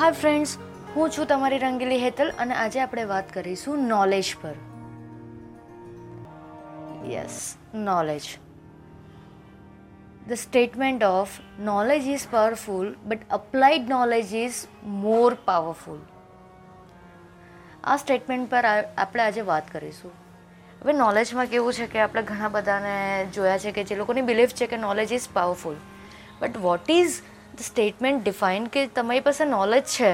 Hi friends, હું છું તમારી રંગીલી હેતલ અને આજે આપણે વાત કરીશું નોલેજ પર. Yes knowledge the statement of knowledge is powerful but applied knowledge is more powerful આ સ્ટેટમેન્ટ પર આપણે આજે વાત કરીશું. હવે નોલેજમાં કેવું છે કે આપણે ઘણા બધાને જોયા છે કે જે લોકોની બિલીફ છે કે knowledge is powerful but what is statement define કે તમારી પાસે નોલેજ છે,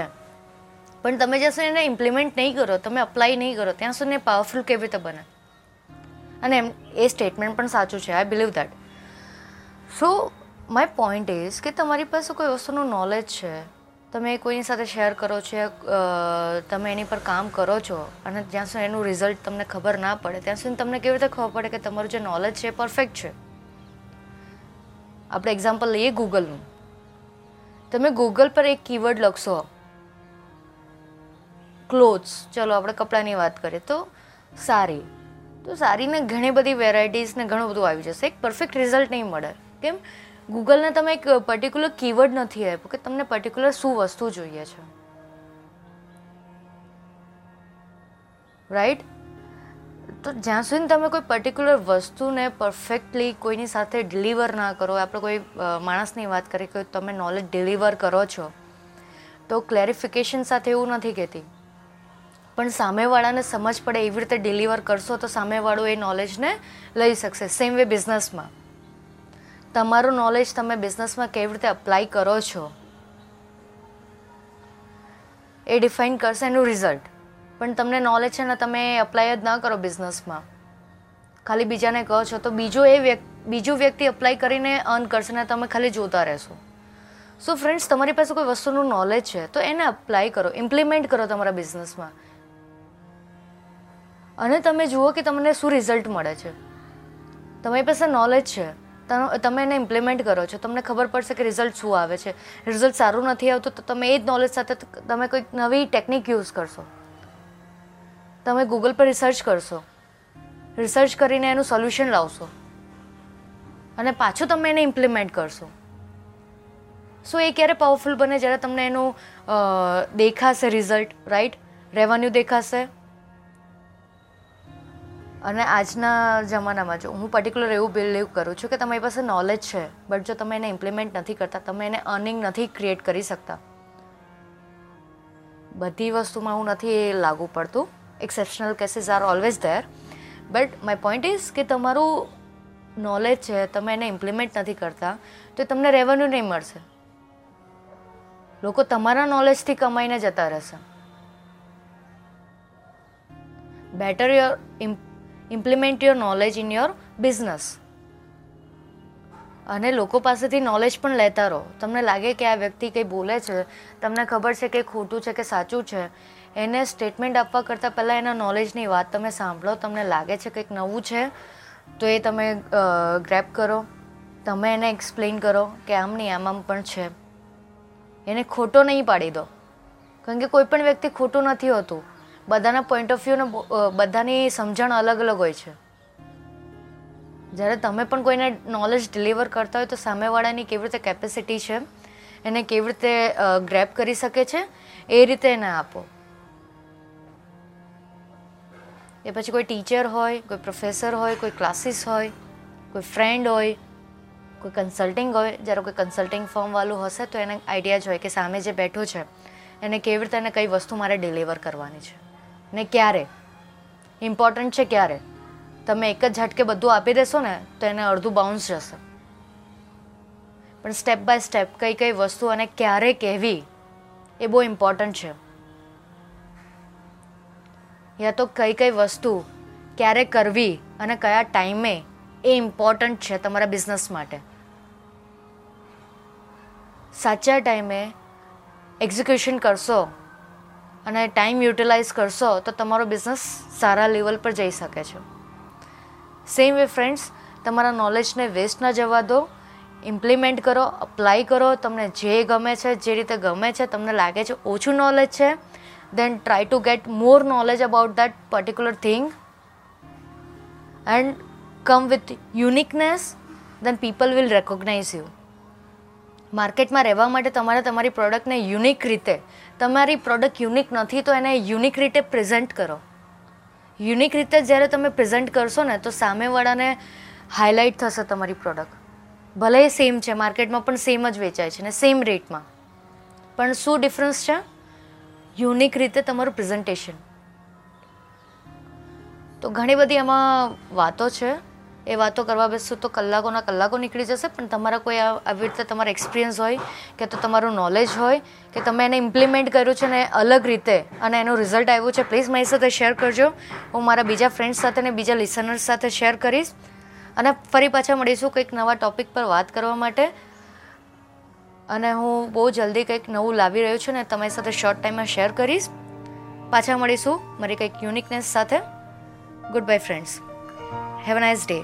પણ તમે જ્યાં સુધી એને ઇમ્પ્લિમેન્ટ નહીં કરો, તમે અપ્લાય નહીં કરો, ત્યાં સુધી પાવરફુલ કેવી રીતે બને? અને એમ, એ સ્ટેટમેન્ટ પણ સાચું છે I believe that so my point is કે તમારી પાસે કોઈ વસ્તુનું નોલેજ છે, તમે કોઈની સાથે શેર કરો છો તમે એની પર કામ કરો છો, અને જ્યાં સુધી એનું રિઝલ્ટ તમને ખબર ના પડે, ત્યાં સુધી તમને કેવી રીતે ખબર પડે કે તમારું જે નોલેજ છે પરફેક્ટ છે? આપણે એક્ઝામ્પલ લઈએ ગૂગલનું તમે ગૂગલ પર એક કીવર્ડ લખશો. ક્લોથ્સ ચલો, આપણે કપડાની વાત કરીએ. તો સારી. તો સારીને ઘણી બધી વેરાયટીઝ ને ઘણું બધું આવી જશે. એક પરફેક્ટ રિઝલ્ટ નહીં મળે. કેમ? ગૂગલને તમે એક પર્ટિક્યુલર કીવર્ડ નથી આપ્યું કે તમને પર્ટિક્યુલર શું વસ્તુ જોઈએ છે. રાઈટ તો જ્યાં સુધી તમે કોઈ પર્ટિક્યુલર વસ્તુને પરફેક્ટલી કોઈની સાથે ડિલિવર ના કરો, આપણે કોઈ માણસની વાત કરીએ કે તમે નોલેજ ડિલિવર કરો છો, તો ક્લેરિફિકેશન સાથે એવું નથી કહેતી. પણ સામેવાળાને સમજ પડે એવી રીતે ડિલિવર કરશો તો સામેવાળો એ નોલેજને લઈ શકશે. સેમ વે બિઝનેસમાં તમારું નોલેજ તમે બિઝનેસમાં કેવી રીતે અપ્લાય કરો છો એ ડિફાઇન કરશે એનું રિઝલ્ટ પણ તમને નોલેજ છે ને, તમે અપ્લાય જ ના કરો બિઝનેસમાં ખાલી બીજાને કહો છો તો બીજો એ વ્યક્તિ બીજું વ્યક્તિ અપ્લાય કરીને અર્ન કરશે ને, તમે ખાલી જોતા રહેશો. સો ફ્રેન્ડ્સ તમારી પાસે કોઈ વસ્તુનું નોલેજ છે, તો એને અપ્લાય કરો ઇમ્પ્લિમેન્ટ કરો તમારા બિઝનેસમાં અને તમે જુઓ કે તમને શું રિઝલ્ટ મળે છે. તમારી પાસે નોલેજ છે તમે એને ઇમ્પ્લિમેન્ટ કરો છો, તમને ખબર પડશે કે રિઝલ્ટ શું આવે છે. રિઝલ્ટ સારું નથી આવતું, તો તમે એ જ નોલેજ સાથે તમે કોઈક નવી ટેકનિક યુઝ કરશો. તમે ગૂગલ પર રિસર્ચ કરશો. રિસર્ચ કરીને એનું સોલ્યુશન લાવશો. અને પાછું તમે એને ઇમ્પ્લિમેન્ટ કરશો. સો એ ક્યારે પાવરફુલ બને? જ્યારે તમને એનું દેખાશે રિઝલ્ટ રાઈટ રેવન્યુ દેખાશે. અને આજના જમાનામાં જો, હું પર્ટિક્યુલર એવું બિલીવ કરું છું કે તમારી પાસે નોલેજ છે બટ જો તમે એને ઇમ્પ્લિમેન્ટ નથી કરતા, તમે એને અર્નિંગ નથી ક્રિએટ કરી શકતા. બધી વસ્તુમાં હું નથી એ લાગુ પડતું. Exceptional cases are always there but my point is કે તમારું નોલેજ છે, તમે એને ઇમ્પ્લિમેન્ટ નથી કરતા, તો તમને રેવન્યુ નહીં મળશે. લોકો તમારા નોલેજથી કમાઈને જતા રહેશે. Better your implement your knowledge in your business અને લોકો પાસેથી નોલેજ પણ લેતા રહો. તમને લાગે કે આ વ્યક્તિ કંઈ બોલે છે, તમને ખબર છે કે ખોટું છે કે સાચું છે એને સ્ટેટમેન્ટ આપવા કરતાં પહેલાં એના નોલેજની વાત તમે સાંભળો, તમને લાગે છે કંઈક નવું છે, તો એ તમે ગ્રેપ કરો, તમે એને એક્સપ્લેન કરો કે આમ નહીં, આમ આમ પણ છે. એને ખોટો નહીં પાડી દો. કારણ કે કોઈ પણ વ્યક્તિ ખોટું નથી હોતું. બધાના પોઈન્ટ ઓફ વ્યૂને બધાની સમજણ અલગ અલગ હોય છે. જ્યારે તમે પણ કોઈને નોલેજ ડિલિવર કરતા હોય તો સામેવાળાની કેવી રીતે કેપેસિટી છે, એને કેવી રીતે ગ્રેપ કરી શકે છે, એ રીતે એને આપો. એ પછી કોઈ ટીચર હોય, કોઈ પ્રોફેસર હોય, કોઈ ક્લાસીસ હોય, કોઈ ફ્રેન્ડ હોય, કોઈ કન્સલ્ટિંગ હોય, જ્યારે કોઈ કન્સલ્ટિંગ ફર્મવાળું હશે તો એને આઈડિયા હોય કે સામે જે બેઠો છે, એને કેવી રીતે અને કઈ વસ્તુ મારે ડિલિવર કરવાની છે. ને ક્યારે? ઇમ્પોર્ટન્ટ છે ક્યારે? તમે એક જ ઝટકે બધું આપી દેશો ને, તો એને અડધું બાઉન્સ જશે. પણ સ્ટેપ બાય સ્ટેપ કઈ કઈ વસ્તુ અને ક્યારે કહેવી એ બહુ ઇમ્પોર્ટન્ટ છે. યા તો કઈ કઈ વસ્તુ ક્યારે કરવી અને કયા ટાઈમે એ ઇમ્પોર્ટન્ટ છે તમારા બિઝનેસ માટે. સાચા ટાઈમે એક્ઝિક્યુશન કરશો અને ટાઈમ યુટિલાઇઝ કરશો તો તમારો બિઝનેસ સારા લેવલ પર જઈ શકે છે. સેમ વે ફ્રેન્ડ્સ તમારા નોલેજને વેસ્ટ ન જવા દો ઇમ્પ્લિમેન્ટ કરો અપ્લાય કરો, તમને જે ગમે છે, જે રીતે ગમે છે, તમને લાગે છે ઓછું નોલેજ છે then try to get more knowledge about that particular thing and come with uniqueness then people will recognise you માર્કેટમાં રહેવા માટે તમારે તમારી પ્રોડક્ટને યુનિક રીતે, તમારી પ્રોડક્ટ યુનિક નથી તો એને યુનિક રીતે પ્રેઝન્ટ કરો. યુનિક રીતે જ્યારે તમે પ્રેઝન્ટ કરશો ને, તો સામેવાળાને હાઇલાઇટ થશે તમારી પ્રોડક્ટ ભલે સેમ છે માર્કેટમાં પણ સેમ જ વેચાય છે ને સેમ રેટમાં પણ શું ડિફરન્સ છે? યુનિક રીતે તમારું પ્રેઝન્ટેશન તો ઘણી બધી એમાં વાતો છે. એ વાતો કરવા બેસશું તો કલાકોના કલાકો નીકળી જશે, પણ તમારા કોઈ આવી રીતે તમારો એક્સપિરિયન્સ હોય કે તો તમારું નોલેજ હોય કે તમે એને ઇમ્પ્લિમેન્ટ કર્યું છે ને અલગ રીતે અને એનું રિઝલ્ટ આવ્યું છે પ્લીઝ મારી સાથે શેર કરજો. હું મારા બીજા ફ્રેન્ડ્સ સાથે ને બીજા લિસનર્સ સાથે શેર કરીશ. અને ફરી પાછા મળીશું કંઈક નવા ટોપિક પર વાત કરવા માટે. અને હું બહુ જલ્દી કંઈક નવું લાવી રહ્યો છું ને તમારી સાથે શોર્ટ ટાઈમમાં શેર કરીશ. પાછા મળીશું મારી કંઈક યુનિકનેસ સાથે. Goodbye friends have a nice day